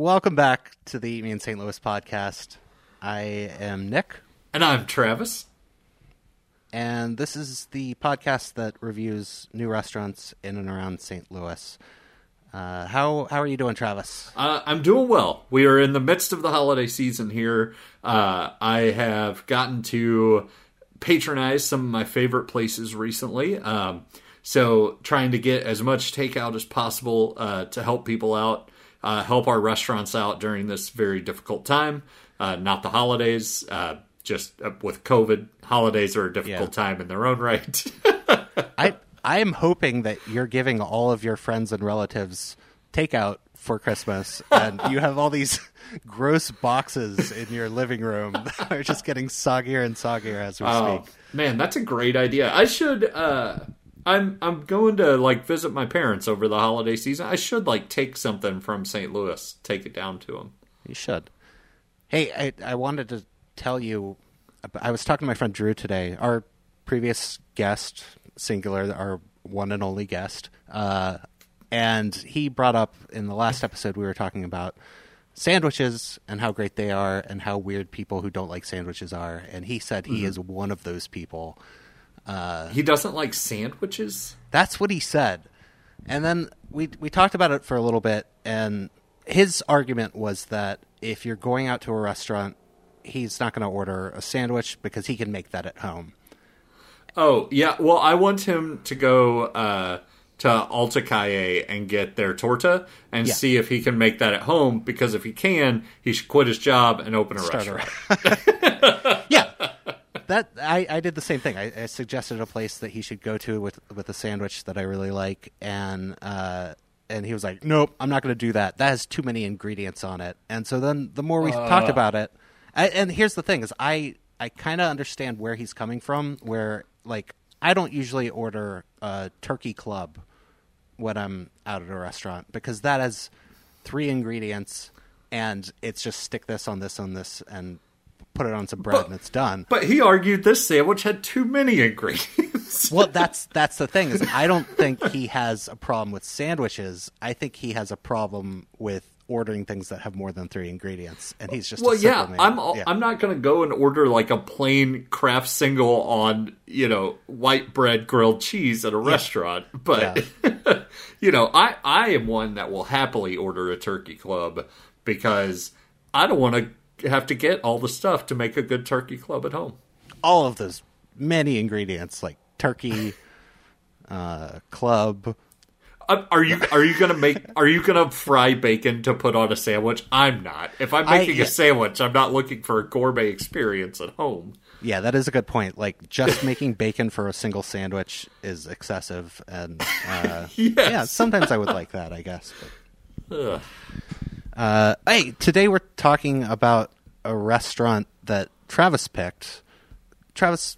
Welcome back to the Eat Me in St. Louis podcast. I am Nick, And I'm Travis. and this is the podcast that reviews new restaurants in and around St. Louis. Uh, how how are you doing, Travis? Uh, I'm doing well. We are in the midst of the holiday season here. Uh, I have gotten to patronize some of my favorite places recently. Um, so, trying to get as much takeout as possible uh, to help people out, uh, help our restaurants out during this very difficult time. Uh, not the holidays, uh, just uh, with COVID. Holidays are a difficult Yeah. time in their own right. I I am hoping that you're giving all of your friends and relatives takeout for Christmas, and you have all these gross boxes in your living room that are just getting soggier and soggier as we Oh speak. man, that's a great idea. I should. uh I'm I'm going to like visit my parents over the holiday season. I should like take something from St. Louis, take it down to them. You should. Hey, I, I wanted to tell you. I was talking to my friend Drew today. Our previous guest, singular, our one and only guest, uh, and he brought up in the last episode we were talking about sandwiches and how great they are and how weird people who don't like sandwiches are. And he said he is one of those people. He doesn't like sandwiches. That's what he said. And then we we talked about it for a little bit, and his argument was that if you're going out to a restaurant, he's not going to order a sandwich because he can make that at home. Oh yeah, well I want him to go uh, to Alta Calle and get their torta and Yeah. see if he can make that at home. Because if he can, he should quit his job and open a Start a restaurant. Yeah, that I, I did the same thing. I, I suggested a place that he should go to with with a sandwich that I really like, and uh, and he was like, "Nope, I'm not going to do that. That has too many ingredients on it." And so then the more we talked about it, I, and here's the thing: is I I kind of understand where he's coming from. Where like I don't usually order a turkey club when I'm out at a restaurant because that has three ingredients, and it's just stick this on this on this and put it on some bread But- and it's done. But he argued this sandwich had too many ingredients. Well, that's that's the thing is I don't think he has a problem with sandwiches. I think he has a problem with ordering things that have more than three ingredients, and he's just a Well, yeah, man. I'm all, Yeah. I'm not going to go and order like a plain Kraft single on you know white bread grilled cheese at a restaurant, but you know I I am one that will happily order a turkey club because I don't want to have to get all the stuff to make a good turkey club at home. all of those many ingredients like turkey, uh, club. Uh, Are you are you gonna make are you gonna fry bacon to put on a sandwich? I'm not. If I'm making a sandwich, I'm not looking for a gourmet experience at home. Yeah, that is a good point. Like just making bacon for a single sandwich is excessive, and uh, yeah, sometimes I would like that, I guess. Uh, hey, today we're talking about a restaurant that Travis picked. Travis,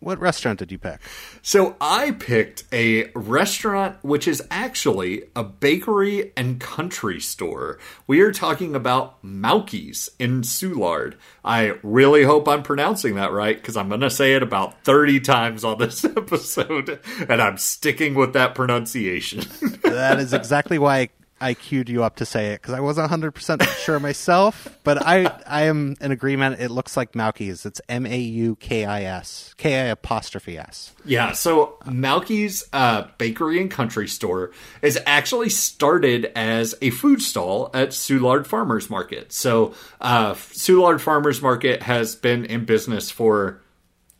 what restaurant did you pick? So I picked a restaurant which is actually a bakery and country store. We are talking about Mauki's in Soulard. I really hope I'm pronouncing that right because I'm going to say it about 30 times on this episode and I'm sticking with that pronunciation. That is exactly why I queued you up to say it because I wasn't 100% sure myself, but I I am in agreement. It looks like Maukis. It's M A U K I S, K I apostrophe S. Yeah, so Mauki's uh, Bakery and Country Store is actually started as a food stall at Soulard Farmers Market. So uh, Soulard Farmers Market has been in business for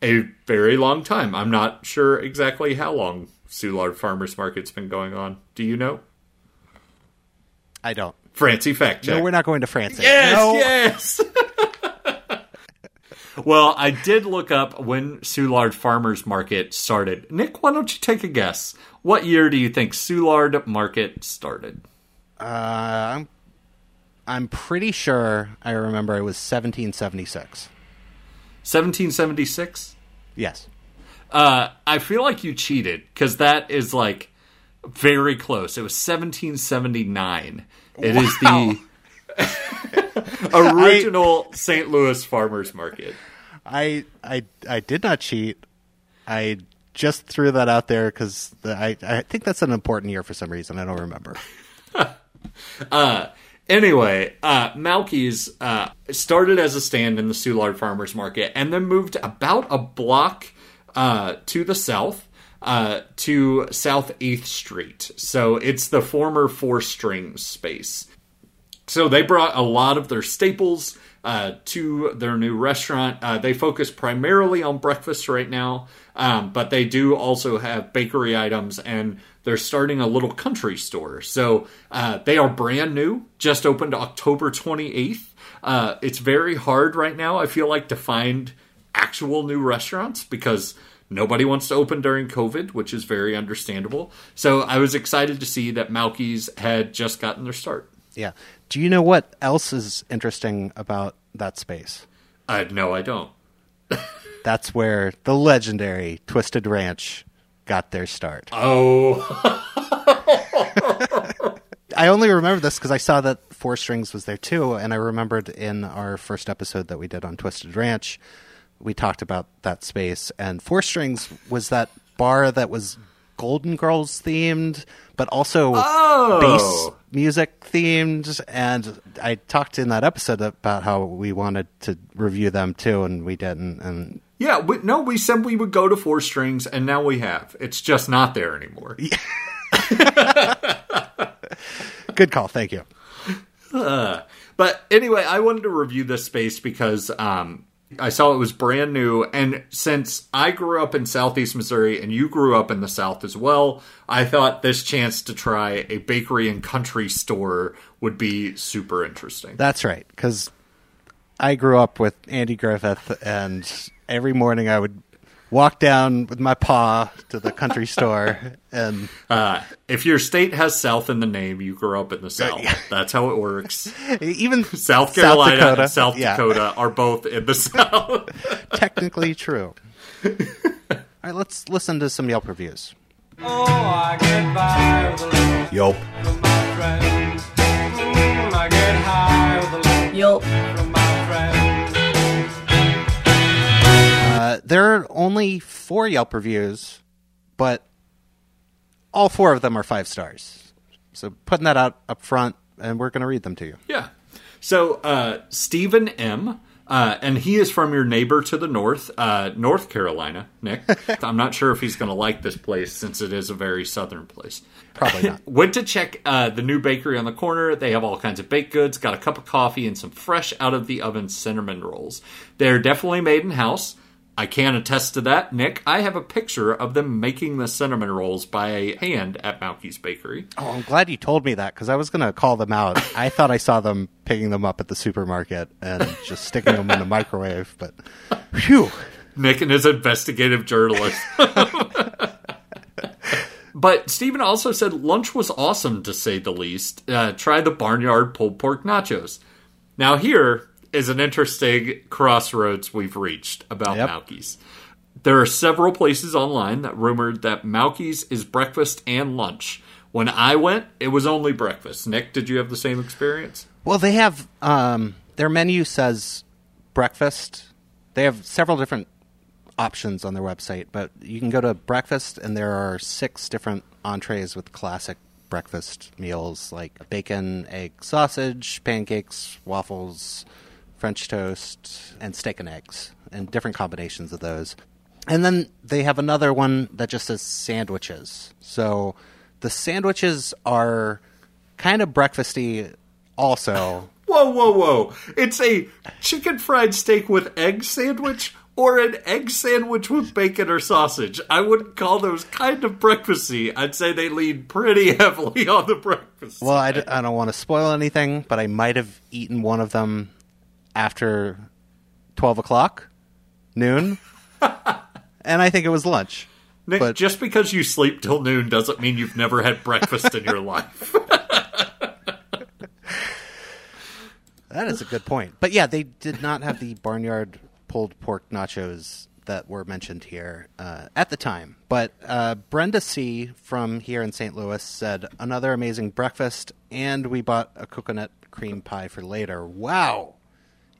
a very long time. I'm not sure exactly how long Soulard Farmers Market's been going on. Do you know? I don't. Francie fact check. No, we're not going to France. Yes, no. yes. well, I did look up when Soulard Farmers Market started. Nick, why don't you take a guess? What year do you think Soulard Market started? Uh, I'm, I'm pretty sure I remember it was 1776. 1776? Yes. Uh, I feel like you cheated because that is like very close. It was 1779. It is the original St. Louis Farmers Market. I I I did not cheat. I just threw that out there because I I think that's an important year for some reason. I don't remember. Anyway, uh, Mauki's uh, started as a stand in the Soulard Farmers Market and then moved about a block uh, to the south uh, to South 8th Street. So it's the former Four Strings space. So they brought a lot of their staples uh, to their new restaurant. Uh, they focus primarily on breakfast right now, um, but they do also have bakery items and they're starting a little country store. So uh, they are brand new, just opened October 28th. Uh, it's very hard right now, I feel like, to find actual new restaurants because nobody wants to open during COVID, which is very understandable. So I was excited to see that Mauki's had just gotten their start. Yeah. Do you know what else is interesting about that space? Uh, no, I don't. That's where the legendary Twisted Ranch got their start. Oh, I only remember this because I saw that Four Strings was there too, and I remembered in our first episode that we did on Twisted Ranch, we talked about that space, and Four Strings was that bar that was Golden Girls themed, but also Oh. bass music themed. And I talked in that episode about how we wanted to review them too, and we didn't. And yeah. We, no, we said we would go to Four Strings, and now we have. It's just not there anymore. good call, thank you. But anyway, I wanted to review this space because um, I saw it was brand new. And since I grew up in Southeast Missouri and you grew up in the South as well, I thought this chance to try a bakery and country store would be super interesting. That's right, because I grew up with Andy Griffith, and every morning I would walk down with my paw to the country store, and Uh, if your state has South in the name, you grew up in the South. That's how it works. even South Carolina Dakota, and South yeah, Dakota are both in the South. technically true. All right, let's listen to some Yelp reviews. Oh, I get by with a little Yelp. Uh, there are only four Yelp reviews, but all four of them are five stars. So putting that out up front, and we're going to read them to you. Yeah. So uh, Stephen M. Uh, and he is from your neighbor to the north, uh, North Carolina, Nick. I'm not sure if he's going to like this place since it is a very southern place. Probably not. Went to check uh, the new bakery on the corner. They have all kinds of baked goods, got a cup of coffee, and some fresh out of the oven cinnamon rolls. They're definitely made in house. I can attest to that, Nick. I have a picture of them making the cinnamon rolls by hand at Mauki's Bakery. Oh, I'm glad you told me that because I was going to call them out. I thought I saw them picking them up at the supermarket and just sticking them in the microwave, but phew. Nick and his investigative journalist. but Stephen also said lunch was awesome, to say the least. Uh, try the Barnyard pulled pork nachos. Now, here is an interesting crossroads we've reached about Yep. Mauki's. There are several places online that rumored that Mauki's is breakfast and lunch. When I went, it was only breakfast. Nick, did you have the same experience? Well, they have um, their menu says breakfast. They have several different options on their website, but you can go to breakfast, and there are six different entrees with classic breakfast meals like bacon, egg, sausage, pancakes, waffles, French toast, and steak and eggs, and different combinations of those. And then they have another one that just says sandwiches. So the sandwiches are kind of breakfasty also. Whoa, whoa, whoa. It's a chicken fried steak with egg sandwich or an egg sandwich with bacon or sausage. I wouldn't call those kind of breakfasty. I'd say they lean pretty heavily on the breakfast. Well, I, d- I don't want to spoil anything, but I might have eaten one of them after 12 o'clock, noon, and I think it was lunch. Nick, but- just because you sleep till noon doesn't mean you've never had breakfast in your life. That is a good point. But yeah, they did not have the barnyard pulled pork nachos that were mentioned here uh, at the time. But uh, Brenda C. from here in St. Louis said, another amazing breakfast, and we bought a coconut cream pie for later. Wow!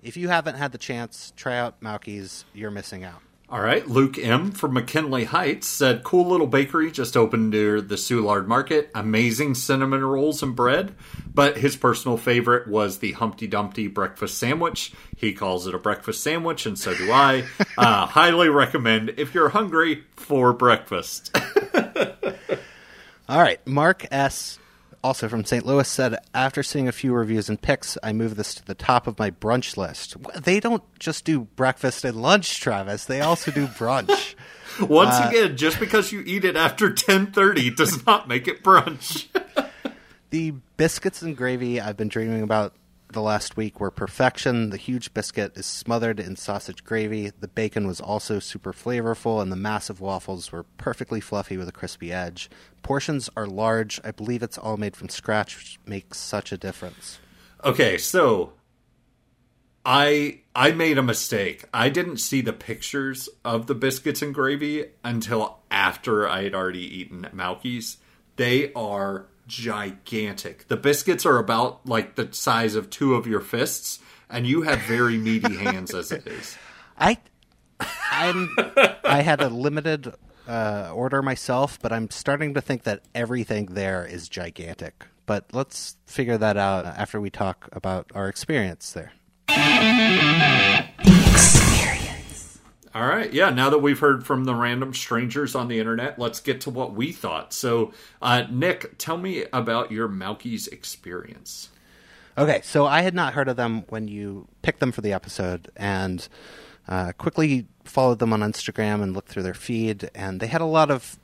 If you haven't had the chance, try out Mauki's. You're missing out. All right, Luke M from McKinley Heights said, "Cool little bakery just opened near the Soulard Market. Amazing cinnamon rolls and bread, but his personal favorite was the Humpty Dumpty breakfast sandwich. He calls it a breakfast sandwich, and so do I. uh, highly recommend if you're hungry for breakfast." All right, Mark S. Also from St. Louis said, after seeing a few reviews and picks, I move this to the top of my brunch list. They don't just do breakfast and lunch, Travis. They also do brunch. Once uh, again, just because you eat it after 10:30 does not make it brunch. The biscuits and gravy I've been dreaming about the last week were perfection. The huge biscuit is smothered in sausage gravy. The bacon was also super flavorful, and the massive waffles were perfectly fluffy with a crispy edge. Portions are large. I believe it's all made from scratch, which makes such a difference. Okay, so I I made a mistake. I didn't see the pictures of the biscuits and gravy until after I had already eaten at Mauki's. They are gigantic. The biscuits are about like the size of two of your fists, and you have very meaty hands as it is. I, I'm, I had a limited uh, order myself, but I'm starting to think that everything there is gigantic. But let's figure that out after we talk about our experience there. All right, yeah. Now that we've heard from the random strangers on the internet, let's get to what we thought. So, uh, Nick, tell me about your Mauki's experience. Okay, so I had not heard of them when you picked them for the episode, and uh, quickly followed them on Instagram and looked through their feed, and they had a lot of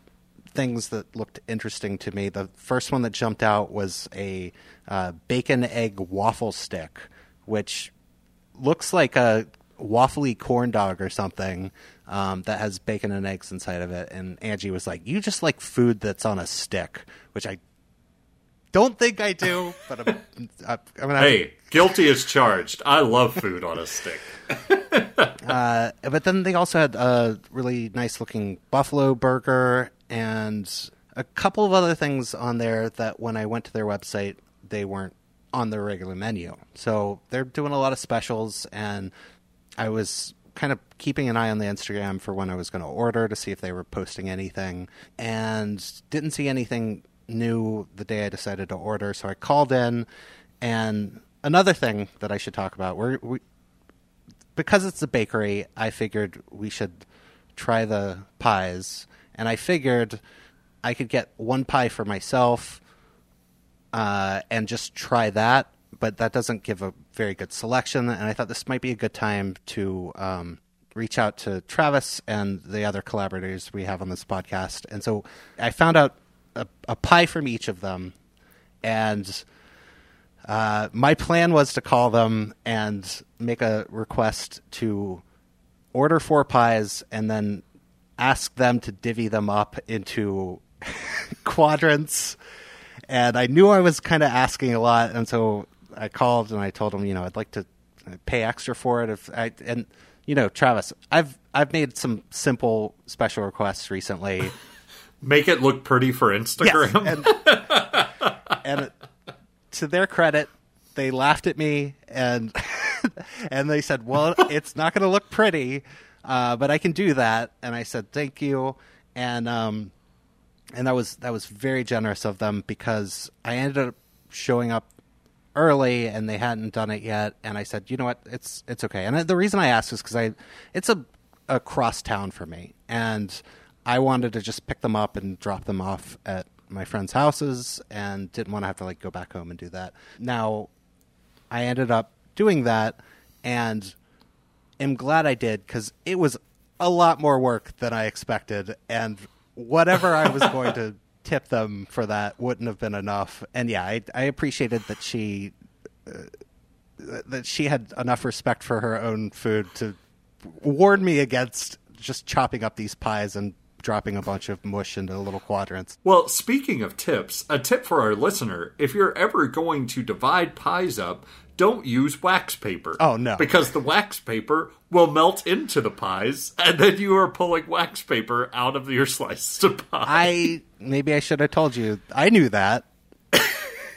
things that looked interesting to me. The first one that jumped out was a uh, bacon egg waffle stick, which looks like a waffly corn dog or something um, that has bacon and eggs inside of it. And Angie was like, "You just like food that's on a stick," which I don't think I do, but I'm, I'm gonna. Have to- Hey, guilty as charged. I love food on a stick. Uh, but then they also had a really nice looking buffalo burger and a couple of other things on there that when I went to their website, they weren't on their regular menu. So they're doing a lot of specials, and I was kind of keeping an eye on the Instagram for when I was going to order to see if they were posting anything, and didn't see anything new the day I decided to order. So I called in, and another thing that I should talk about, we're, we because it's a bakery, I figured we should try the pies, and I figured I could get one pie for myself uh, and just try that. But that doesn't give a very good selection, and I thought this might be a good time to um, reach out to Travis and the other collaborators we have on this podcast. And so I found out a, a pie from each of them, and uh, my plan was to call them and make a request to order four pies and then ask them to divvy them up into quadrants. And I knew I was kind of asking a lot, and so I called and I told them, you know, I'd like to pay extra for it. If I and you know, Travis, I've I've made some simple special requests recently. Make it look pretty for Instagram. and and to their credit, they laughed at me and and they said, "Well, it's not going to look pretty, uh, but I can do that." And I said, "Thank you," and um, and that was that was very generous of them because I ended up showing up early and they hadn't done it yet and I said, "You know what? It's it's okay." And the reason I asked is cuz I it's a a cross town for me and I wanted to just pick them up and drop them off at my friends' houses and didn't want to have to like go back home and do that. Now, I ended up doing that and am glad I did cuz it was a lot more work than I expected and whatever I was going to tip them for that wouldn't have been enough. And yeah, I, I appreciated that she uh, that she had enough respect for her own food to warn me against just chopping up these pies and dropping a bunch of mush into little quadrants. Well, speaking of tips, a tip for our listener if you're ever going to divide pies up, don't use wax paper. Oh, no. Because the wax paper will melt into the pies, and then you are pulling wax paper out of your sliced pie. I maybe I should have told you. I knew that.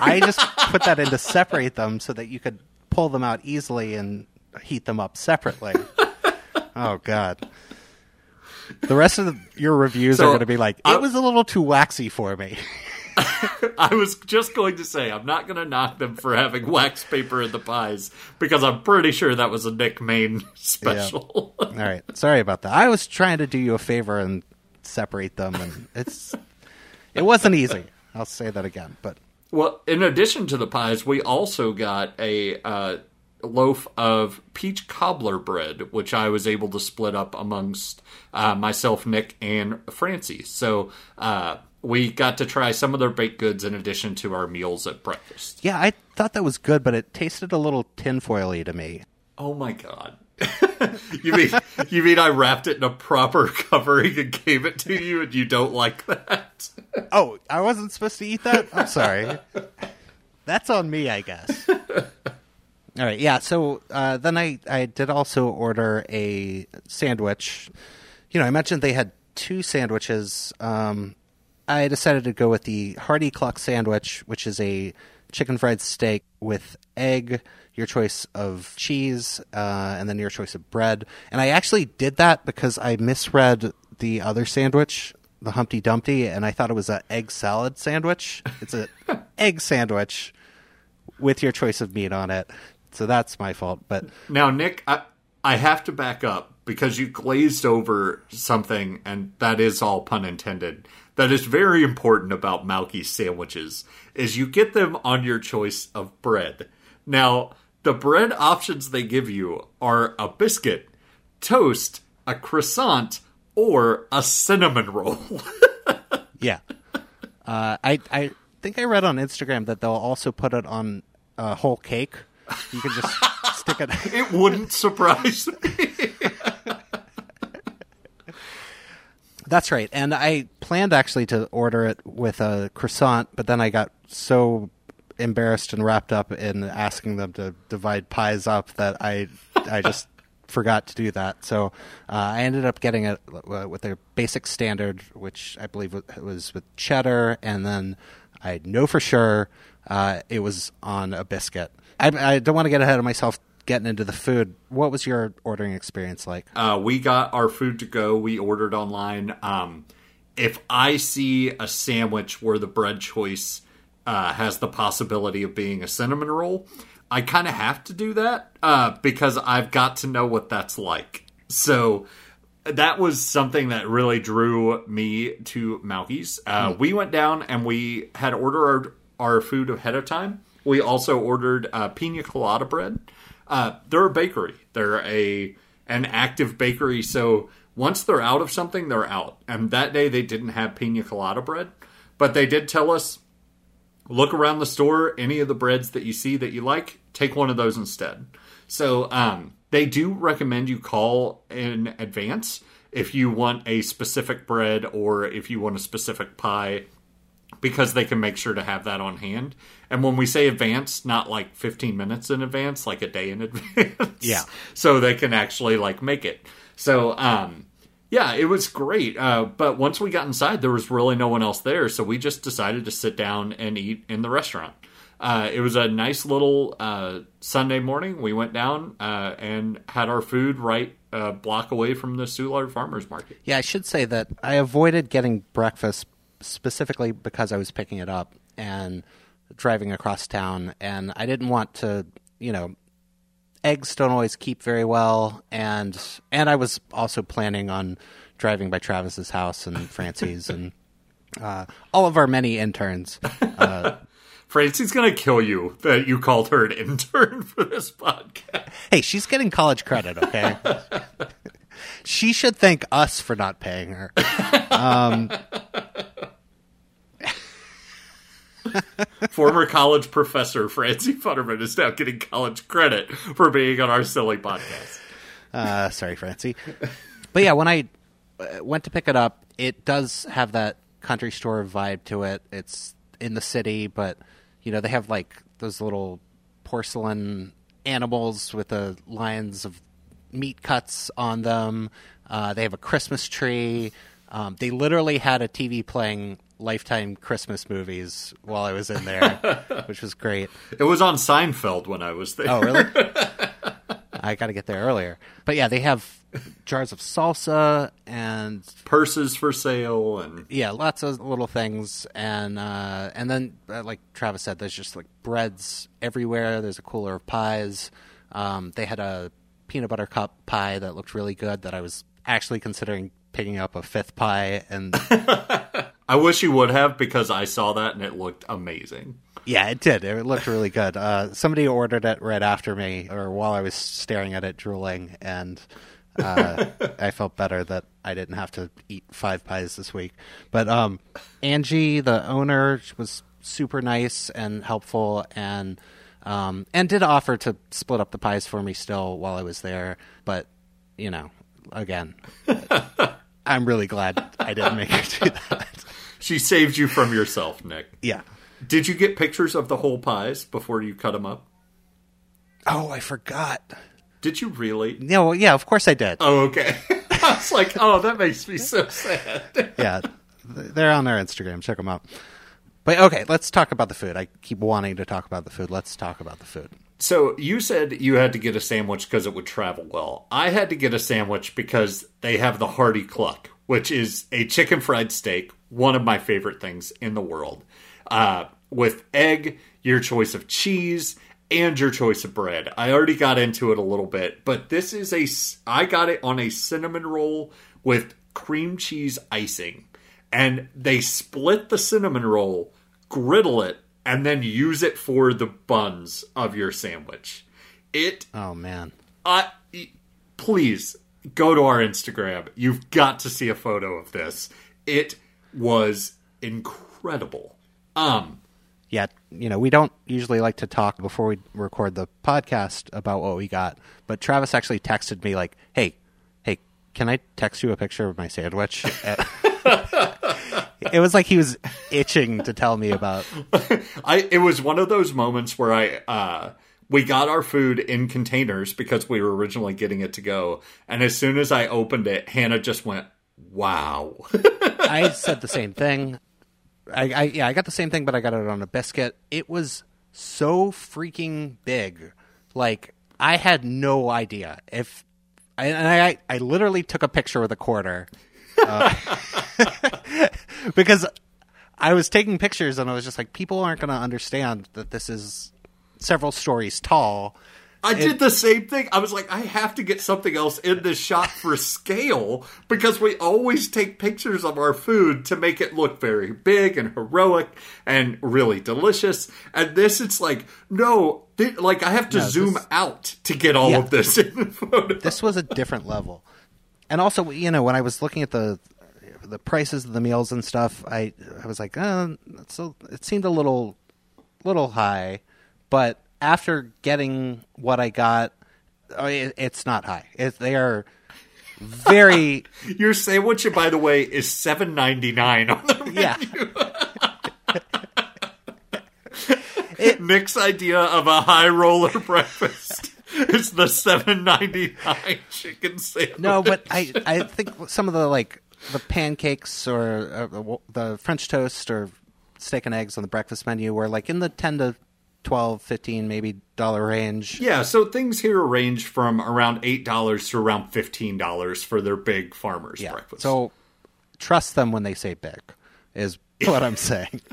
I just put that in to separate them so that you could pull them out easily and heat them up separately. oh God. The rest of the, your reviews So, are going to be like, it I- was a little too waxy for me. I was just going to say I'm not going to knock them for having wax paper in the pies because I'm pretty sure that was a Nick Main special. All right, sorry about that. I was trying to do you a favor and separate them, and it's it wasn't easy. I'll say that again, but Well, in addition to the pies, we also got a uh, loaf of peach cobbler bread, which I was able to split up amongst uh, myself, Nick, and Francie. So uh, we got to try some of their baked goods in addition to our meals at breakfast. yeah, I thought that was good, but it tasted a little tinfoily to me. Oh my god! you mean you mean I wrapped it in a proper covering and gave it to you, and you don't like that? Oh, I wasn't supposed to eat that. I'm sorry. That's on me, I guess. All right, yeah. So uh, then I I did also order a sandwich. You know, I mentioned they had two sandwiches. Um, I decided to go with the Hardy Cluck sandwich, which is a chicken fried steak with egg, your choice of cheese, uh, and then your choice of bread. And I actually did that because I misread the other sandwich, the Humpty Dumpty, and I thought it was an egg salad sandwich. It's an egg sandwich with your choice of meat on it. So that's my fault. But Now, Nick, I, I have to back up because you glazed over something, and that is all pun intended. That is very important about Mauki's sandwiches is you get them on your choice of bread. Now, the bread options they give you are a biscuit, toast, a croissant, or a cinnamon roll. yeah, uh, I I think I read on Instagram that they'll also put it on a whole cake. You can just stick it. it wouldn't surprise me. That's right. And I planned actually to order it with a croissant, but then I got so embarrassed and wrapped up in asking them to divide pies up that I I just forgot to do that. So uh, I ended up getting it uh, with their basic standard, which I believe wa- was with cheddar, and then I know for sure uh, it was on a biscuit. I, I don't want to get ahead of myself getting into the food. What was your ordering experience like? Uh, we got our food to go. We ordered online. Um, if I see a sandwich where the bread choice uh, has the possibility of being a cinnamon roll, I kind of have to do that uh, because I've got to know what that's like. So that was something that really drew me to Mauki's. Uh, We went down and we had ordered our, our food ahead of time. We also ordered uh, pina colada bread. Uh, they're a bakery. They're a an active bakery. So once they're out of something, they're out. And that day they didn't have pina colada bread, but they did tell us look around the store any of the breads that you see that you like take one of those instead so um, they do recommend you call in advance if you want a specific bread or if you want a specific pie because they can make sure to have that on hand and when we say advance not like 15 minutes in advance like a day in advance Yeah. so they can actually like make it so um yeah, it was great. Uh, but once we got inside, there was really no one else there, so we just decided to sit down and eat in the restaurant. Uh, it was a nice little uh, Sunday morning. We went down uh, and had our food right a block away from the Soulard Farmers Market. Yeah, I should say that I avoided getting breakfast specifically because I was picking it up and driving across town, and I didn't want to, you know, eggs don't always keep very well, and and I was also planning on driving by Travis's house and Francie's and uh, all of our many interns. Francie's gonna kill you that you called her an intern for this podcast. Hey, she's getting college credit, okay? she should thank us for not paying her. Former college professor Francie Futterman is now getting college credit for being on our silly podcast. Uh, sorry, Francie. But yeah, when I uh, went to pick it up, it does have that country store vibe to it. It's in the city, but you know they have like those little porcelain animals with the lines of meat cuts on them. Uh, they have a Christmas tree. Um, they literally had a TV playing Lifetime Christmas movies while I was in there, which was great. It was on Seinfeld when I was there. Oh, really? I got to get there earlier. But yeah, they have jars of salsa and Purses for sale and yeah, lots of little things, and uh, and then uh, like Travis said, there's just like breads everywhere. There's a cooler of pies. Um, they had a peanut butter cup pie that looked really good. That I was actually considering picking up a fifth pie, and I wish you would have because I saw that and it looked amazing. yeah, it did. It looked really good. Uh, somebody ordered it right after me, or while I was staring at it, drooling, and. uh, I felt better that I didn't have to eat five pies this week. But um, Angie, the owner, was super nice and helpful, and um, and did offer to split up the pies for me still while I was there. But you know, again, I'm really glad I didn't make her do that. She saved you from yourself, Nick. yeah. Did you get pictures of the whole pies before you cut them up? Oh, I forgot. Did you really? No, yeah, of course I did. Oh, okay. I was like, oh, that makes me so sad. yeah, they're on their Instagram. Check them out. But okay, let's talk about the food. I keep wanting to talk about the food. Let's talk about the food. So you said you had to get a sandwich because it would travel well. I had to get a sandwich because they have the Hardy Cluck, which is a chicken fried steak, one of my favorite things in the world, uh, with egg, your choice of cheese, and your choice of bread. I already got into it a little bit, but this is a I got it on a cinnamon roll with cream cheese icing, and they split the cinnamon roll, griddle it, and then use it for the buns of your sandwich. It Oh man, I please go to our Instagram. You've got to see a photo of this. It was incredible. Um yeah. You know, we don't usually like to talk before we record the podcast about what we got. But Travis actually texted me like, "Hey, hey, can I text you a picture of my sandwich?" it was like he was itching to tell me about. I it was one of those moments where I uh we got our food in containers because we were originally getting it to go, and as soon as I opened it, Hannah just went, "Wow!" I said the same thing. I, I yeah, I got the same thing, but I got it on a biscuit. It was so freaking big. Like I had no idea if, and I I literally took a picture with a quarter, uh, because I was taking pictures and I was just like, people aren't going to understand that this is several stories tall. I did the same thing. I was like, I have to get something else in this shot for scale because we always take pictures of our food to make it look very big and heroic and really delicious. And this, it's like, no, thi- like I have to No, zoom this- out to get all Yeah. of this in the photo. this was a different level. And also, you know, when I was looking at the the prices of the meals and stuff, I I was like, uh, so it seemed a little little high, but after getting what I got, oh, it, it's not high. It, they are very Your sandwich, by the way, is seven ninety nine on the menu. yeah. Nick's idea of a high roller breakfast. is the seven ninety nine chicken sandwich. No, but I I think some of the like the pancakes or uh, the- French toast or steak and eggs on the breakfast menu were like in the ten to 12 15 maybe dollar range. Yeah, so things here range from around eight dollars to around fifteen dollars for their big farmers yeah. breakfast. so trust them when they say big is what i'm saying.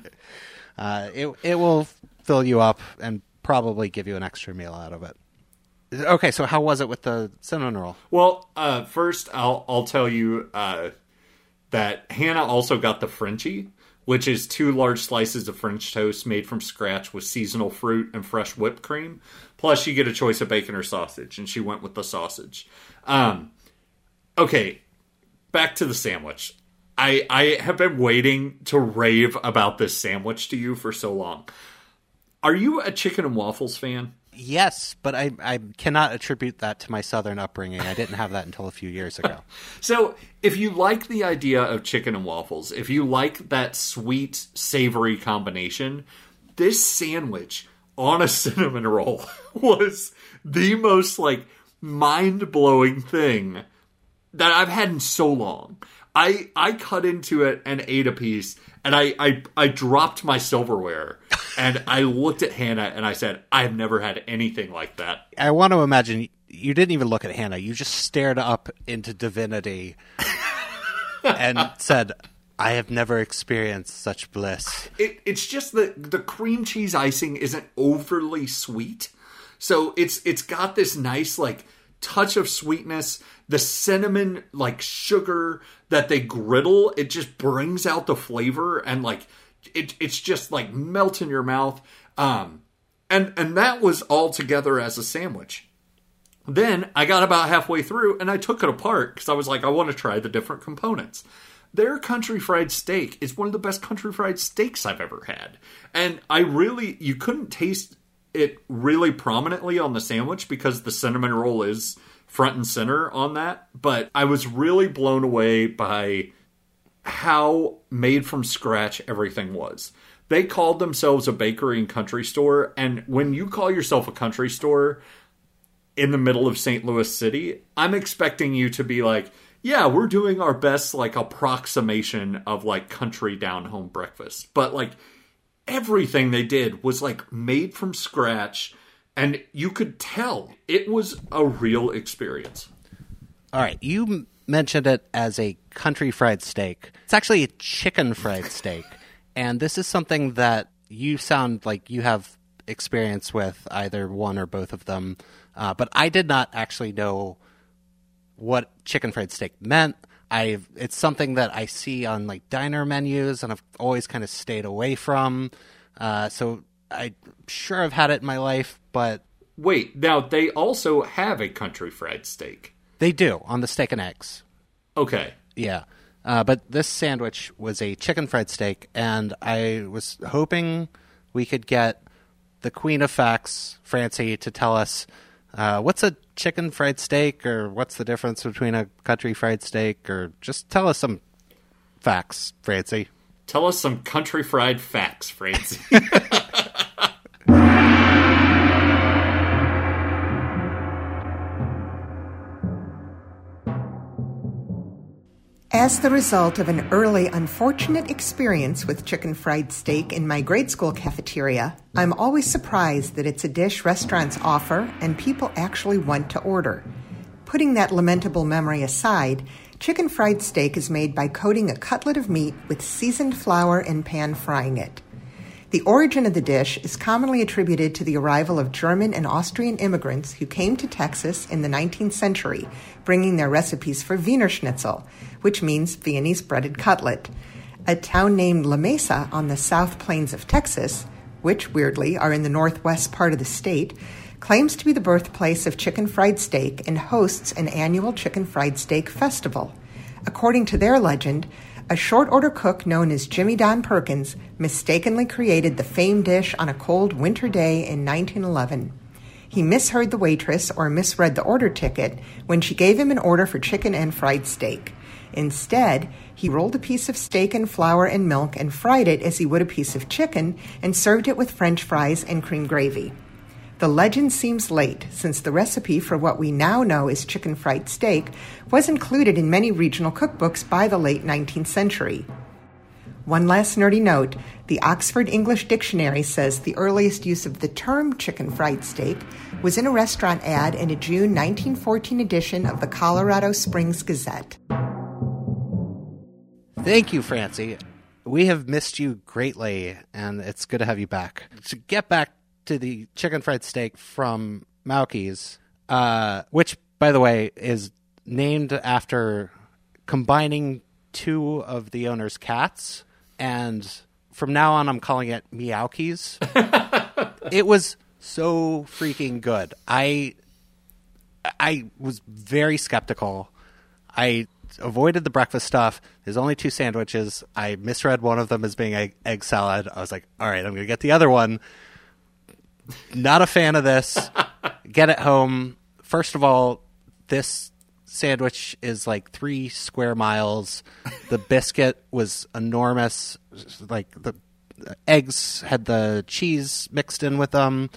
Uh, it, it will fill you up and probably give you an extra meal out of it. Okay so how was it with the cinnamon roll? Well, uh, first I'll I'll tell you uh, that Hannah also got the Frenchie, which is two large slices of French toast made from scratch with seasonal fruit and fresh whipped cream. Plus, you get a choice of bacon or sausage, and she went with the sausage. Um, okay, back to the sandwich. I I have been waiting to rave about this sandwich to you for so long. Are you a chicken and waffles fan? Yes but I, I cannot attribute that to my southern upbringing i didn't have that until a few years ago So, if you like the idea of chicken and waffles, if you like that sweet, savory combination, this sandwich on a cinnamon roll was the most like mind blowing thing that I've had in so long. I I cut into it and ate a piece, and I I, I dropped my silverware, and I looked at Hannah and I said, "I have never had anything like that." I want to imagine you didn't even look at Hannah. You just stared up into divinity and said, "I have never experienced such bliss." It, it's just that the cream cheese icing isn't overly sweet, so it's it's got this nice like touch of sweetness. The cinnamon like sugar that they griddle, it just brings out the flavor and like it, it's just like melt in your mouth. Um, and and that was all together as a sandwich. Then I got about halfway through and I took it apart because I was like, I want to try the different components. Their country fried steak is one of the best country fried steaks I've ever had. And I really, you couldn't taste it really prominently on the sandwich because the cinnamon roll is front and center on that. But I was really blown away by how made from scratch everything was. They called themselves a bakery and country store. And when you call yourself a country store, in the middle of St. Louis City, I'm expecting you to be like, yeah, we're doing our best like approximation of like country down home breakfast. But like everything they did was like made from scratch and you could tell it was a real experience. All right, you mentioned it as a country fried steak. It's actually a chicken fried steak, and this is something that you sound like you have experience with either one or both of them. Uh, but I did not actually know what chicken fried steak meant. I it's something that I see on like diner menus, and I've always kind of stayed away from. Uh, so I'm sure I've had it in my life, but Wait, now they also have a country fried steak. They do on the steak and eggs. Okay. Yeah. Uh, but this sandwich was a chicken fried steak, and I was hoping we could get the queen of facts, Francie, to tell us uh, what's a chicken fried steak, or what's the difference between a country fried steak, or just tell us some facts, Francie. Tell us some country fried facts, Francie. As the result of an early unfortunate experience with chicken fried steak in my grade school cafeteria, I'm always surprised that it's a dish restaurants offer and people actually want to order. Putting that lamentable memory aside, chicken fried steak is made by coating a cutlet of meat with seasoned flour and pan frying it. The origin of the dish is commonly attributed to the arrival of German and Austrian immigrants who came to Texas in the 19th century, bringing their recipes for Wiener Schnitzel, which means Viennese breaded cutlet. A town named Lamesa on the South Plains of Texas, which weirdly are in the northwest part of the state, claims to be the birthplace of chicken fried steak and hosts an annual chicken fried steak festival. According to their legend, a short order cook known as Jimmy Don Perkins mistakenly created the famed dish on a cold winter day in 1911. He misheard the waitress or misread the order ticket when she gave him an order for chicken and fried steak. Instead, he rolled a piece of steak in flour and milk and fried it as he would a piece of chicken and served it with french fries and cream gravy. The legend seems late, since the recipe for what we now know as chicken fried steak was included in many regional cookbooks by the late 19th century. One last nerdy note the Oxford English Dictionary says the earliest use of the term chicken fried steak was in a restaurant ad in a June 1914 edition of the Colorado Springs Gazette. Thank you, Francie. We have missed you greatly, and it's good to have you back. To get back to the chicken fried steak from Mauki's, uh, which, by the way, is named after combining two of the owner's cats, and from now on, I'm calling it Meowkeys. it was so freaking good. I I was very skeptical. I avoided the breakfast stuff. There's only two sandwiches. I misread one of them as being egg, egg salad. I was like, all right, I'm going to get the other one. Not a fan of this. get it home. First of all, this sandwich is like three square miles. The biscuit was enormous. Like the eggs had the cheese mixed in with them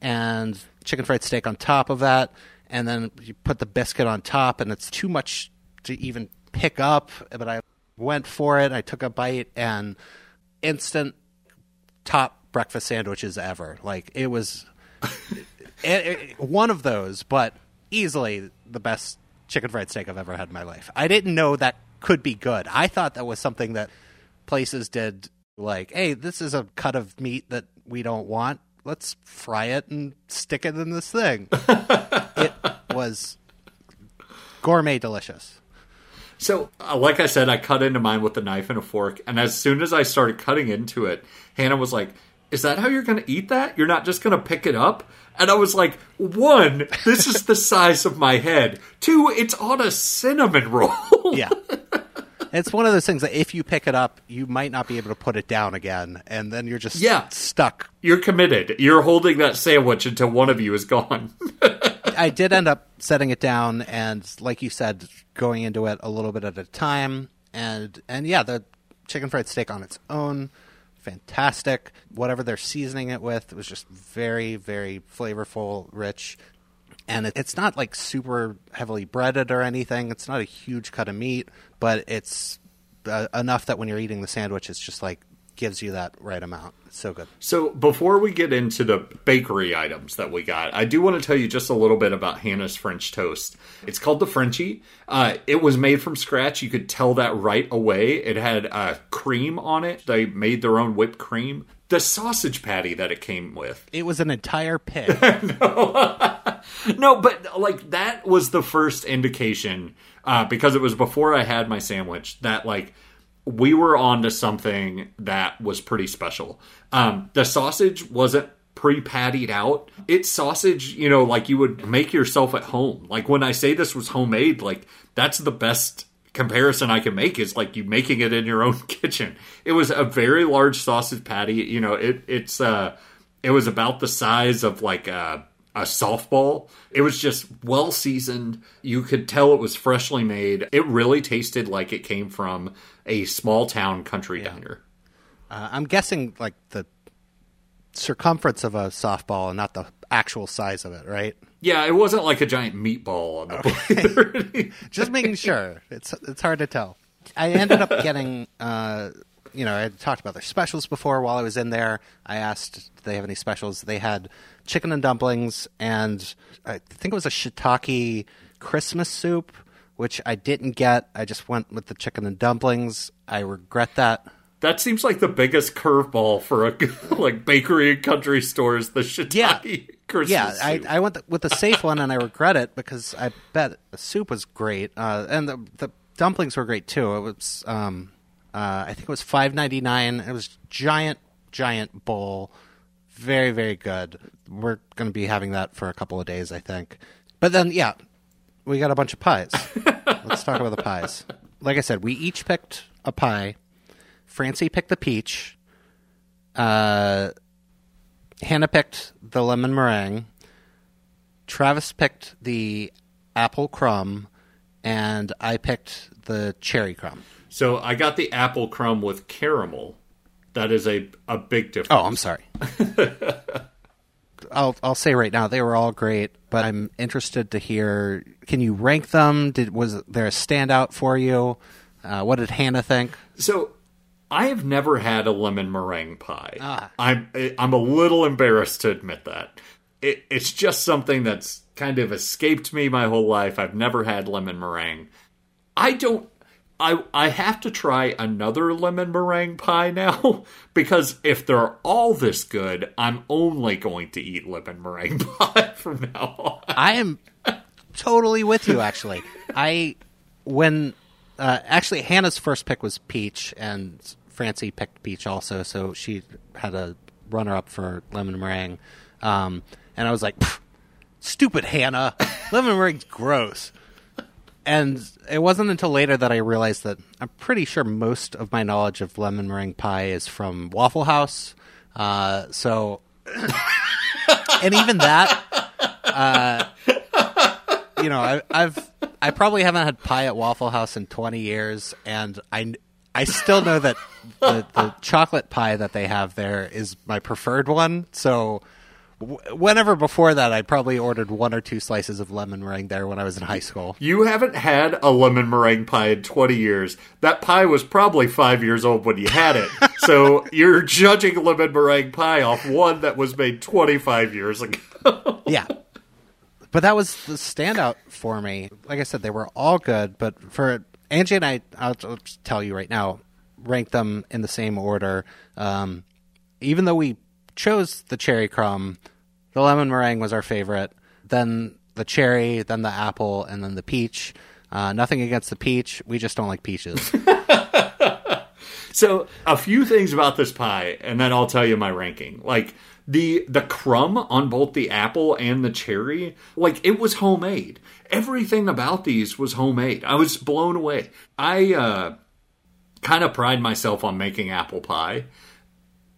and chicken fried steak on top of that and then you put the biscuit on top and it's too much to even pick up but i went for it i took a bite and instant top breakfast sandwiches ever like it was it, it- one of those but easily the best chicken fried steak I've ever had in my life. I didn't know that could be good. I thought that was something that places did like, hey, this is a cut of meat that we don't want. Let's fry it and stick it in this thing. it was gourmet delicious. So, uh, like I said, I cut into mine with a knife and a fork, and as soon as I started cutting into it, Hannah was like, "Is that how you're going to eat that? You're not just going to pick it up?" And I was like, "One, this is the size of my head. Two, it's on a cinnamon roll." Yeah. It's one of those things that if you pick it up, you might not be able to put it down again, and then you're just Yeah. stuck You're committed. You're holding that sandwich until one of you is gone. I did end up setting it down and like you said, going into it a little bit at a time and and yeah, the chicken fried steak on its own, fantastic. Whatever they're seasoning it with it was just very, very flavorful, rich. And it, it's not like super heavily breaded or anything. It's not a huge cut of meat, but it's uh, enough that when you're eating the sandwich, it's just like gives you that right amount. It's so good. So before we get into the bakery items that we got, I do want to tell you just a little bit about Hannah's French toast. It's called the Frenchie. Uh, it was made from scratch. You could tell that right away. It had uh, cream on it. They made their own whipped cream. The sausage patty that it came with. It was an entire pig. No, but like that was the first indication uh, because it was before I had my sandwich that like we were on to something that was pretty special. Um, the sausage wasn't pre-pattied out. It's sausage, you know, like you would make yourself at home. Like when I say this was homemade, like that's the best comparison I can make is like you making it in your own kitchen. It was a very large sausage patty. You know, it it's uh it was about the size of like a, a softball. It was just well seasoned. You could tell it was freshly made. It really tasted like it came from a small town country diner. Uh, I'm guessing like the circumference of a softball and not the actual size of it, right? Yeah, it wasn't like a giant meatball on the plate. Just making sure. It's it's hard to tell. I ended up getting, uh, you know, I had talked about their specials before. While I was in there, I asked, "Do they have any specials?" They had chicken and dumplings, and I think it was a shiitake Christmas soup, which I didn't get. I just went with the chicken and dumplings. I regret that. that seems like the biggest curveball for a like bakery and country stores. The shiitake Yeah. Christmas yeah, I. I went with the safe one, and I regret it because I bet the soup was great, uh, and the, the dumplings were great too. It was, um, uh, I think it was five ninety nine. It was giant, giant bowl, very, very good. We're going to be having that for a couple of days, I think. But then, yeah, we got a bunch of pies. Let's talk about the pies. Like I said, we each picked a pie. Francie picked the peach. Uh, Hannah picked the lemon meringue. Travis picked the apple crumb, and I picked the cherry crumb. so I got the apple crumb with caramel. That is a a big difference. Oh, I'm sorry. I'll I'll say right now they were all great, but I'm interested to hear. Can you rank them? Did was there a standout for you? Uh, what did Hannah think? So I have never had a lemon meringue pie. Ah. I'm I'm a little embarrassed to admit that. It, it's just something that's kind of escaped me my whole life. I've never had lemon meringue. I don't. I I have to try another lemon meringue pie now because if they're all this good, I'm only going to eat lemon meringue pie from now on. I am totally with you. Actually, I when uh, actually Hannah's first pick was peach, and Francie picked peach also, so she had a runner up for lemon meringue. Um, and I was like, "Stupid Hannah, lemon meringue's gross." And it wasn't until later that I realized that I'm pretty sure most of my knowledge of lemon meringue pie is from Waffle House. Uh, so, and even that, you know, I, I've I probably haven't had pie at Waffle House in 20 years, and I I still know that the, the chocolate pie that they have there is my preferred one. So. Whenever before that, I probably ordered one or two slices of lemon meringue there when I was in high school. You haven't had a lemon meringue pie in 20 years. That pie was probably five years old when you had it. so you're judging lemon meringue pie off one that was made 25 years ago. Yeah, but that was the standout for me. Like I said, they were all good, but for Angie and I, I'll just tell you right now, rank them in the same order. Um, even though we chose the cherry crumb, the lemon meringue was our favorite. Then the cherry, then the apple, and then the peach. Uh, nothing against the peach. We just don't like peaches. So a few things about this pie, and then I'll tell you my ranking. Like the the crumb on both the apple and the cherry, like it was homemade. Everything about these was homemade. I was blown away. I uh, kind of pride myself on making apple pie.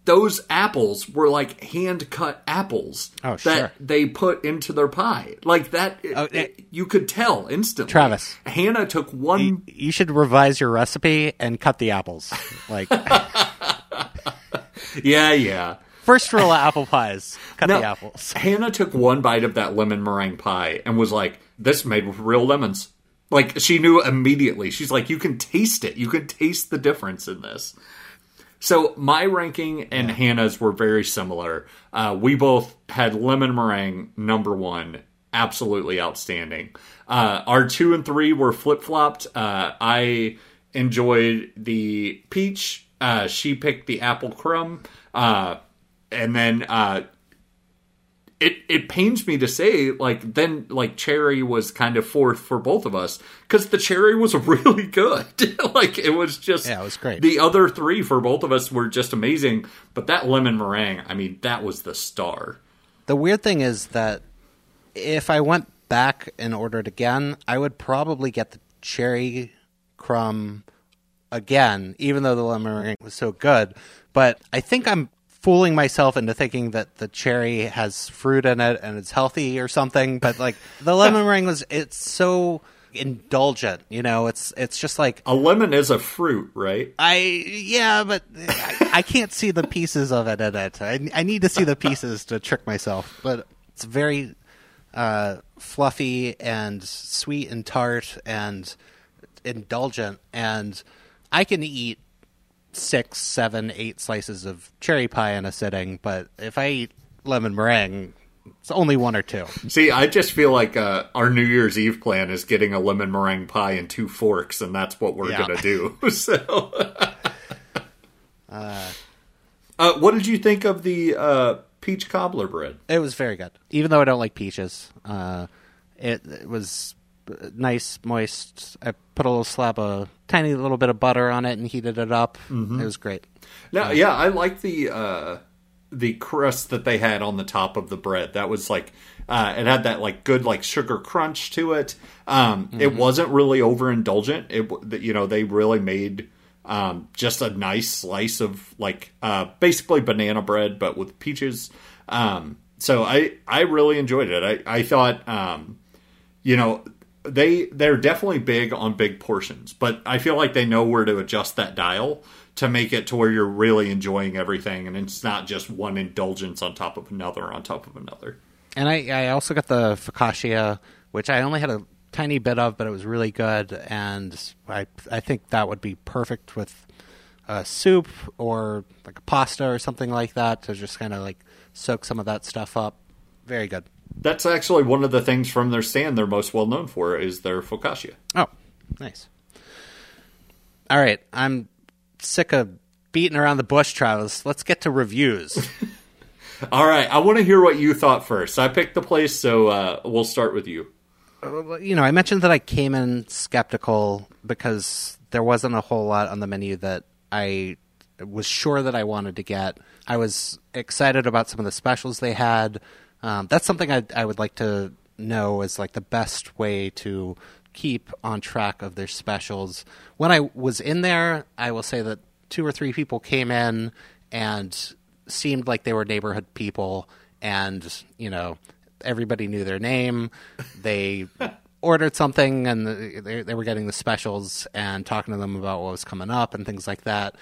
Those apples were like hand cut apples Oh, that sure. they put into their pie. Like that, Oh, it- it- you could tell instantly. Travis. Hannah took one you should revise your recipe and cut the apples. Like Yeah, yeah. first rule of apple pies: cut No, the apples. Hannah took one bite of that lemon meringue pie and was like, "This made with real lemons." Like she knew immediately. She's like, "You can taste it. You can taste the difference in this." So my ranking and Hannah's were very similar. Uh, we both had lemon meringue number one, absolutely outstanding. Uh, our two and three were flip flopped. Uh, I enjoyed the peach. Uh, she picked the apple crumb, uh, and then uh, it it pains me to say like then like cherry was kind of fourth for both of us because the cherry was really good like it was just Yeah, it was great. the other three for both of us were just amazing but that lemon meringue i mean that was the star The weird thing is that if I went back and ordered again, I would probably get the cherry crumb again, even though the lemon meringue was so good. But I think I'm fooling myself into thinking that the cherry has fruit in it and it's healthy or something. But like the lemon meringue was, it's so indulgent. You know, it's it's just like a lemon is a fruit right I yeah, but I, I can't see the pieces of it in it. I, I need to see the pieces to trick myself. But it's very uh, fluffy and sweet and tart and indulgent, and I can eat six, seven, eight slices of cherry pie in a sitting. But if I eat lemon meringue, it's only one or two. see i just feel like uh, our new year's eve plan is getting a lemon meringue pie and two forks and that's what we're Yeah. gonna do so uh, what did you think of the uh, peach cobbler bread It was very good, even though I don't like peaches. Uh, it, it was nice, moist. I put a little slab of tiny little bit of butter on it and heated it up. It was great. No, yeah, I like the uh, the crust that they had on the top of the bread. That was like uh, it had that like good like sugar crunch to it. Um, It wasn't really overindulgent. It you know they really made um, just a nice slice of like uh, basically banana bread, but with peaches. Um, so I I really enjoyed it. I I thought um, you know they they're definitely big on big portions but i feel like they know where to adjust that dial to make it to where you're really enjoying everything and it's not just one indulgence on top of another on top of another And I, I also got the focaccia, which I only had a tiny bit of, but it was really good. And I I think that would be perfect with a soup or like a pasta or something like that to just kind of like soak some of that stuff up. Very good. That's actually one of the things from their stand they're most well known for is their focaccia Oh, nice. All right, I'm sick of beating around the bush, Travis. Let's get to reviews. all right i want to hear what you thought first i picked the place so uh, we'll start with you you know, I mentioned that I came in skeptical because there wasn't a whole lot on the menu that I was sure that I wanted to get. I was excited about some of the specials they had. Um, that's something I, I would like to know is like the best way to keep on track of their specials. When I was in there, I will say that two or three people came in and seemed like they were neighborhood people and, you know, everybody knew their name. They ordered something and they, they were getting the specials and talking to them about what was coming up and things like that.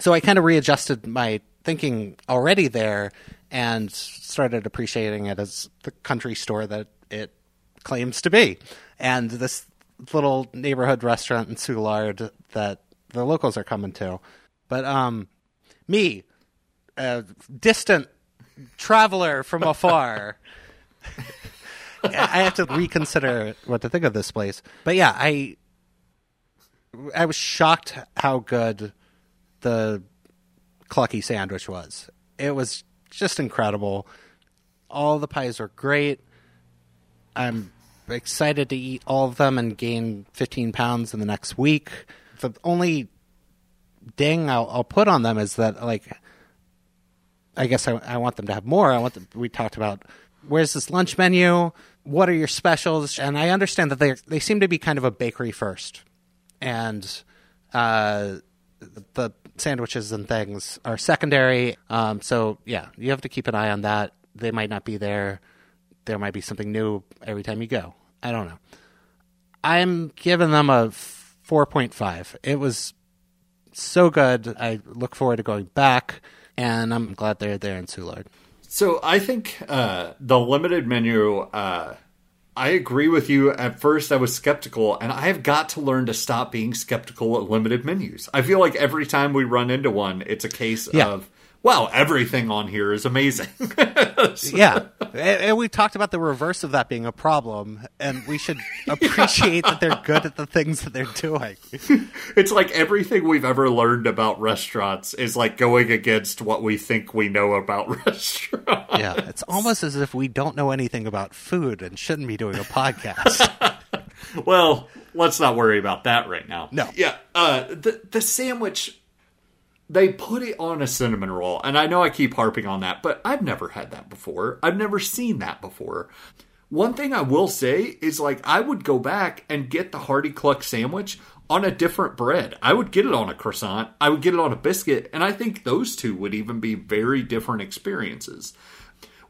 So I kind of readjusted my thinking already there and started appreciating it as the country store that it claims to be. And this little neighborhood restaurant in Soulard that the locals are coming to. But um me, a distant traveler from afar, I have to reconsider what to think of this place. But yeah, I I was shocked how good the clucky sandwich was. It was just incredible. All the pies are great. I'm excited to eat all of them and gain 15 pounds in the next week. The only ding I'll, I'll put on them is that, like, I guess I, I want them to have more. I want them, we talked about where's this lunch menu? What are your specials? And I understand that they they seem to be kind of a bakery first, and uh, the sandwiches and things are secondary. Um, so yeah, you have to keep an eye on that. They might not be there. There might be something new every time you go. I don't know. I'm giving them a 4.5. It was so good. I look forward to going back, and I'm glad they're there in Soulard. So I think uh, the limited menu. Uh, I agree with you. At first, I was skeptical, and I have got to learn to stop being skeptical at limited menus. I feel like every time we run into one, it's a case Yeah. of, wow, everything on here is amazing. yeah, and, and we talked about the reverse of that being a problem, and we should appreciate that they're good at the things that they're doing. it's like everything we've ever learned about restaurants is like going against what we think we know about restaurants. Yeah, it's almost as if we don't know anything about food and shouldn't be doing a podcast. Well, let's not worry about that right now. No. Yeah. Uh, the the sandwich, they put it on a cinnamon roll, and I know I keep harping on that, but I've never had that before. I've never seen that before. One thing I will say is like I would go back and get the Hardy Cluck sandwich on a different bread. I would get it on a croissant. I would get it on a biscuit, and I think those two would even be very different experiences.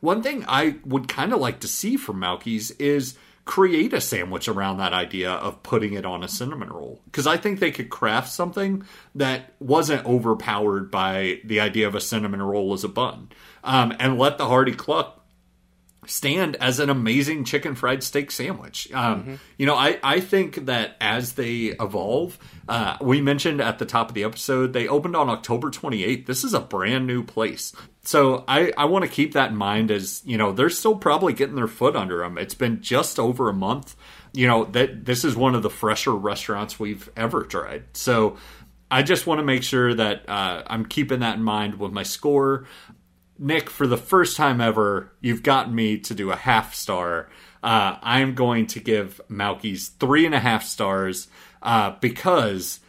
One thing I would kind of like to see from Mauki's is create a sandwich around that idea of putting it on a cinnamon roll. Because I think they could craft something that wasn't overpowered by the idea of a cinnamon roll as a bun. Um, and let the Hardy Cluck stand as an amazing chicken fried steak sandwich. Um, You know, I, I think that as they evolve, uh, we mentioned at the top of the episode, they opened on October 28th. This is a brand new place. So I, I want to keep that in mind as, you know, they're still probably getting their foot under them. It's been just over a month. You know, that this is one of the fresher restaurants we've ever tried. So I just want to make sure that uh, I'm keeping that in mind with my score. Nick, for the first time ever, you've gotten me to do a half star. Uh, I'm going to give Mauki's three and a half stars uh, because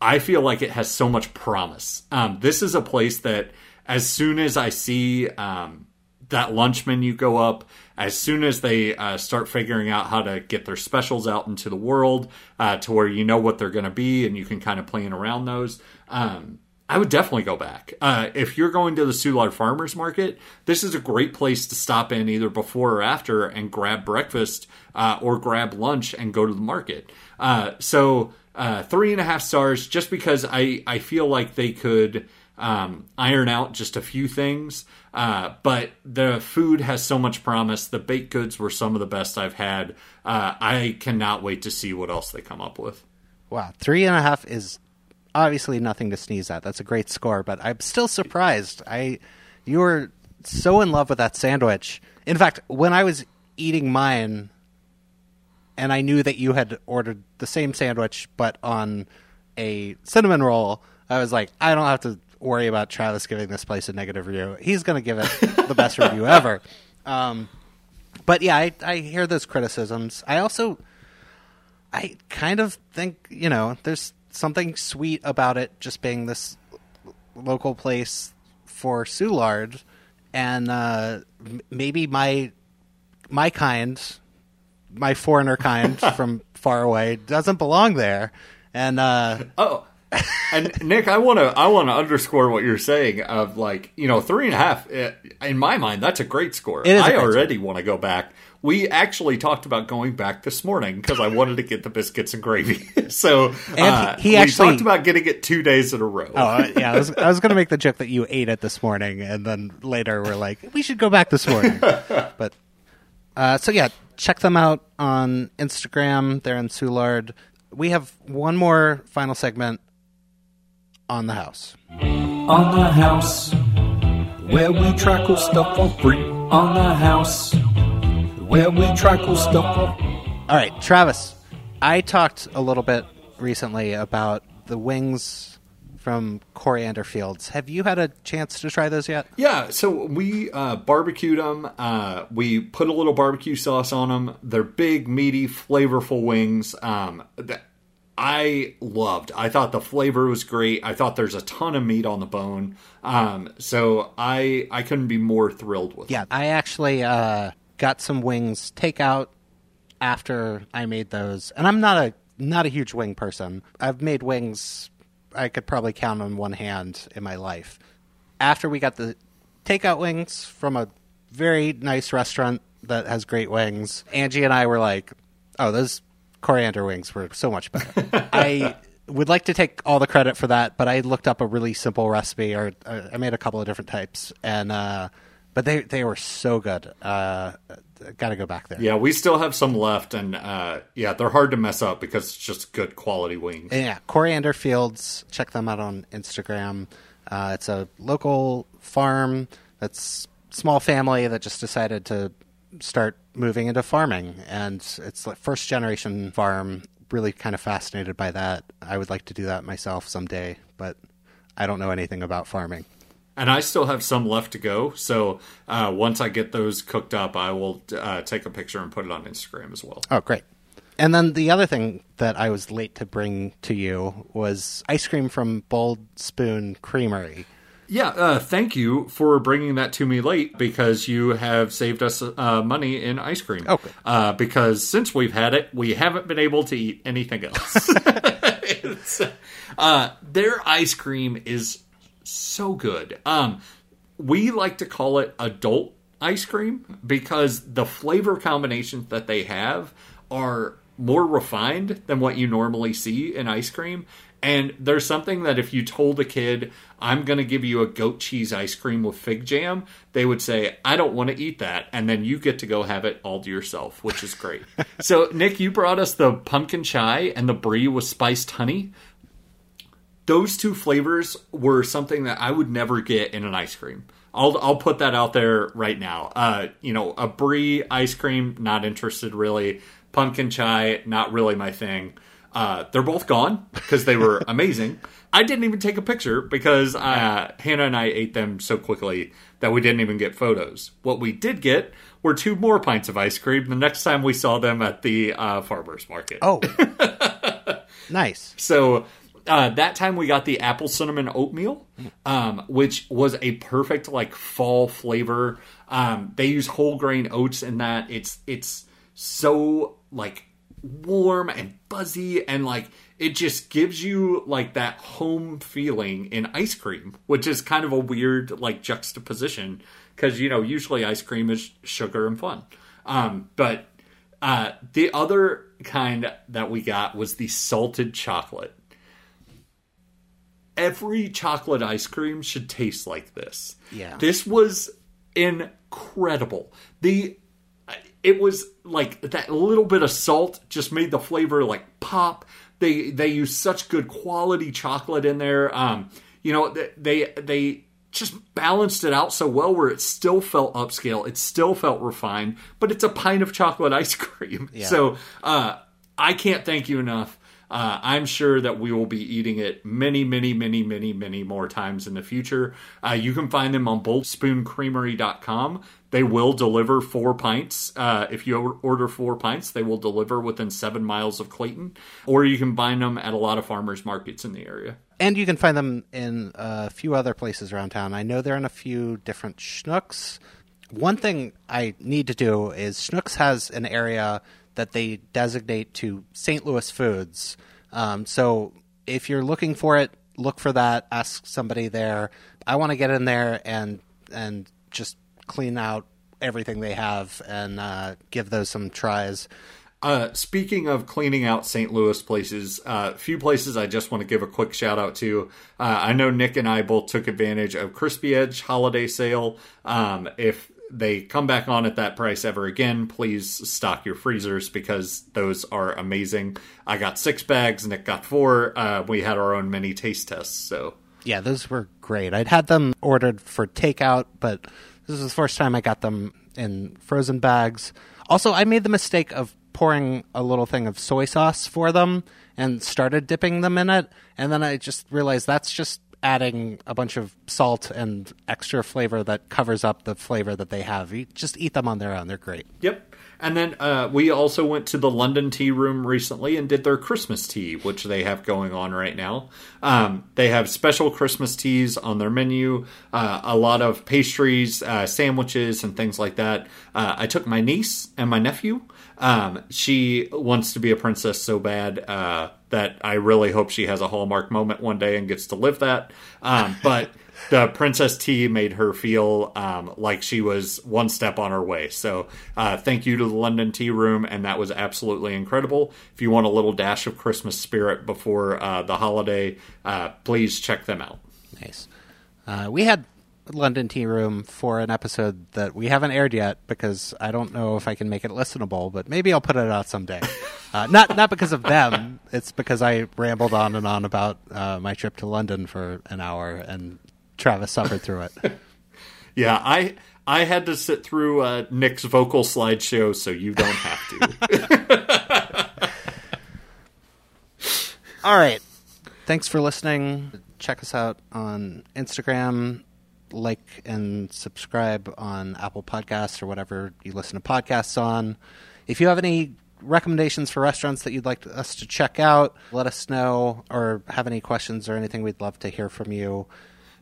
I feel like it has so much promise. Um, this is a place that, as soon as I see um, that lunch menu go up, as soon as they uh, start figuring out how to get their specials out into the world uh, to where you know what they're going to be and you can kind of plan around those. Um, I would definitely go back. Uh, if you're going to the Soulard Farmers Market, this is a great place to stop in either before or after and grab breakfast uh, or grab lunch and go to the market. Uh, so uh, three and a half stars, just because I I feel like they could um, iron out just a few things. Uh, but the food has so much promise. The baked goods were some of the best I've had. Uh, I cannot wait to see what else they come up with. Wow, three and a half is obviously nothing to sneeze at. That's a great score, but I'm still surprised. I you were so in love with that sandwich. In fact, when I was eating mine, and I knew that you had ordered the same sandwich but on a cinnamon roll, I was like, I don't have to worry about Travis giving this place a negative review. He's going to give it the best review ever. Um, but yeah, I, I hear those criticisms. I also I kind of think you know there's something sweet about it just being this local place for Soulard, and uh, m- maybe my my kind, my foreigner kind from far away doesn't belong there, and uh, Oh, and Nick, I want to I want to underscore what you're saying of like you know three and a half. eh, In my mind, that's a great score. It is a I already want to go back. We actually talked about going back this morning because I wanted to get the biscuits and gravy. so And uh, he we actually- talked about getting it two days in a row. oh uh, yeah, I was I was going to make the joke that you ate it this morning, and then later we're like we should go back this morning, but uh, so yeah, check them out on Instagram. They're in Soulard. We have one more final segment on the house. on the house where we tackle stuff for free on the house where we try cool stuff. All right, Travis. I talked a little bit recently about the wings from Coriander Fields. Have you had a chance to try those yet? Yeah, so we uh, barbecued them. Uh, we put a little barbecue sauce on them. They're big, meaty, flavorful wings. Um, that I loved. I thought the flavor was great. I thought there's a ton of meat on the bone. Um, so I I couldn't be more thrilled with. Yeah, I actually uh, got some wings takeout after I made those, and I'm not a not a huge wing person. I've made wings I could probably count on one hand in my life. After we got the takeout wings from a very nice restaurant that has great wings, Angie and I were like, "Oh, those coriander wings were so much better." I would like to take all the credit for that, but I looked up a really simple recipe, or uh, I made a couple of different types, and uh, but they they were so good. Uh, Got to go back there. Yeah, we still have some left, and uh, yeah, they're hard to mess up because it's just good quality wings. Yeah, Coriander Fields. Check them out on Instagram. Uh, it's a local farm that's small family that just decided to start moving into farming, and it's like first generation farm. Really kind of fascinated by that. I would like to do that myself someday, but I don't know anything about farming. And I still have some left to go. So uh, once I get those cooked up, I will uh, take a picture and put it on Instagram as well. Oh, great. And then the other thing that I was late to bring to you was ice cream from Bold Spoon Creamery. Yeah, uh, thank you for bringing that to me late because you have saved us uh, money in ice cream. Okay. Uh, because since we've had it, we haven't been able to eat anything else. Uh, their ice cream is so good. Um, we like to call it adult ice cream because the flavor combinations that they have are more refined than what you normally see in ice cream. And there's something that if you told a kid, I'm going to give you a goat cheese ice cream with fig jam, they would say, I don't want to eat that. And then you get to go have it all to yourself, which is great. so, Nick, you brought us the pumpkin chai and the brie with spiced honey those two flavors were something that I would never get in an ice cream. I'll I'll put that out there right now. Uh, you know, a brie ice cream, not interested really. Pumpkin chai, not really my thing. Uh, they're both gone because they were amazing. I didn't even take a picture because uh, Hannah and I ate them so quickly that we didn't even get photos. What we did get were two more pints of ice cream the next time we saw them at the uh, farmers market. Oh, nice. So uh, that time we got the apple cinnamon oatmeal, um, which was a perfect like fall flavor. Um, they use whole grain oats in that. It's it's so like warm and buzzy and like it just gives you like that home feeling in ice cream, which is kind of a weird like juxtaposition because you know usually ice cream is sugar and fun, um, but uh, the other kind that we got was the salted chocolate every chocolate ice cream should taste like this. Yeah. This was incredible. The it was like that little bit of salt just made the flavor like pop. They they use such good quality chocolate in there. Um, you know, they they, just balanced it out so well where it still felt upscale, it still felt refined, but it's a pint of chocolate ice cream. Yeah. So uh, I can't thank you enough. Uh, I'm sure that we will be eating it many, many, many, many, many more times in the future. Uh, you can find them on boldspooncreamery.com. They will deliver four pints. Uh, if you order four pints, they will deliver within seven miles of Clayton, or you can find them at a lot of farmers markets in the area. And you can find them in a few other places around town. I know they're in a few different Schnucks. One thing I need to do is Schnucks has an area that they designate to St. Louis foods. Um, so if you're looking for it, look for that. Ask somebody there. I want to get in there and and just clean out everything they have and uh, give those some tries. Uh, speaking of cleaning out St. Louis places, a uh, few places I just want to give a quick shout out to. Uh, I know Nick and I both took advantage of Crispy Edge holiday sale. Um, if they come back on at that price ever again, please stock your freezers because those are amazing. I got six bags, Nick got four. Uh, we had our own mini taste tests, so Yeah, those were great. I'd had them ordered for takeout, but this is the first time I got them in frozen bags. Also, I made the mistake of pouring a little thing of soy sauce for them and started dipping them in it, and then I just realized that's just adding a bunch of salt and extra flavor that covers up the flavor that they have. You just eat them on their own; they're great. Yep. And then uh, we also went to the London Tea Room recently and did their Christmas tea, which they have going on right now. Um, they have special Christmas teas on their menu, uh, a lot of pastries, uh, sandwiches, and things like that. Uh, I took my niece and my nephew. Um, she wants to be a princess so bad uh, that I really hope she has a Hallmark moment one day and gets to live that. Um, but the princess tea made her feel um, like she was one step on her way. So uh, thank you to the London Tea Room, and that was absolutely incredible. If you want a little dash of Christmas spirit before uh, the holiday, uh, please check them out. Nice. Uh, we had London Tea Room for an episode that we haven't aired yet because I don't know if I can make it listenable, but maybe I'll put it out someday. uh, not not because of them. It's because I rambled on and on about uh, my trip to London for an hour, and Travis suffered through it. Yeah, I I had to sit through uh, Nick's vocal slideshow, so you don't have to. All right. Thanks for listening. Check us out on Instagram. Like and subscribe on Apple Podcasts or whatever you listen to podcasts on. If you have any recommendations for restaurants that you'd like us to check out, let us know or have any questions or anything, we'd love to hear from you.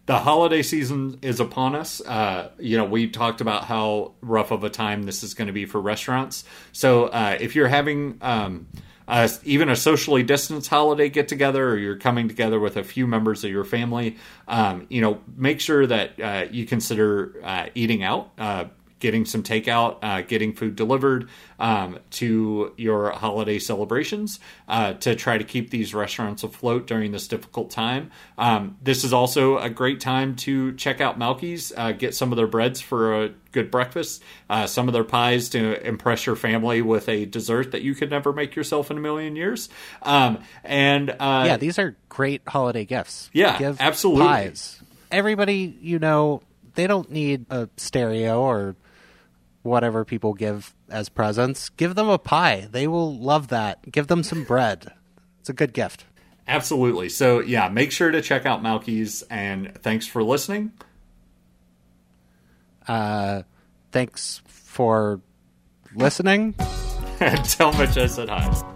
the holiday season is upon us. Uh, you know, we talked about how rough of a time this is going to be for restaurants. So uh, if you're having um, uh, even a socially distanced holiday get together, or you're coming together with a few members of your family, um, you know, make sure that uh, you consider uh, eating out. Getting some takeout, uh, getting food delivered um, to your holiday celebrations uh, to try to keep these restaurants afloat during this difficult time. Um, this is also a great time to check out Mauki's, uh, get some of their breads for a good breakfast, uh, some of their pies to impress your family with a dessert that you could never make yourself in a million years. Um, and uh, yeah, these are great holiday gifts. Yeah, Give absolutely. Pies. Everybody, you know, they don't need a stereo or whatever people give as presents. Give them a pie. They will love that. Give them some bread. It's a good gift. Absolutely. So, yeah, make sure to check out Mauki's, and thanks for listening. Uh, thanks for listening. and tell Mitch I said hi.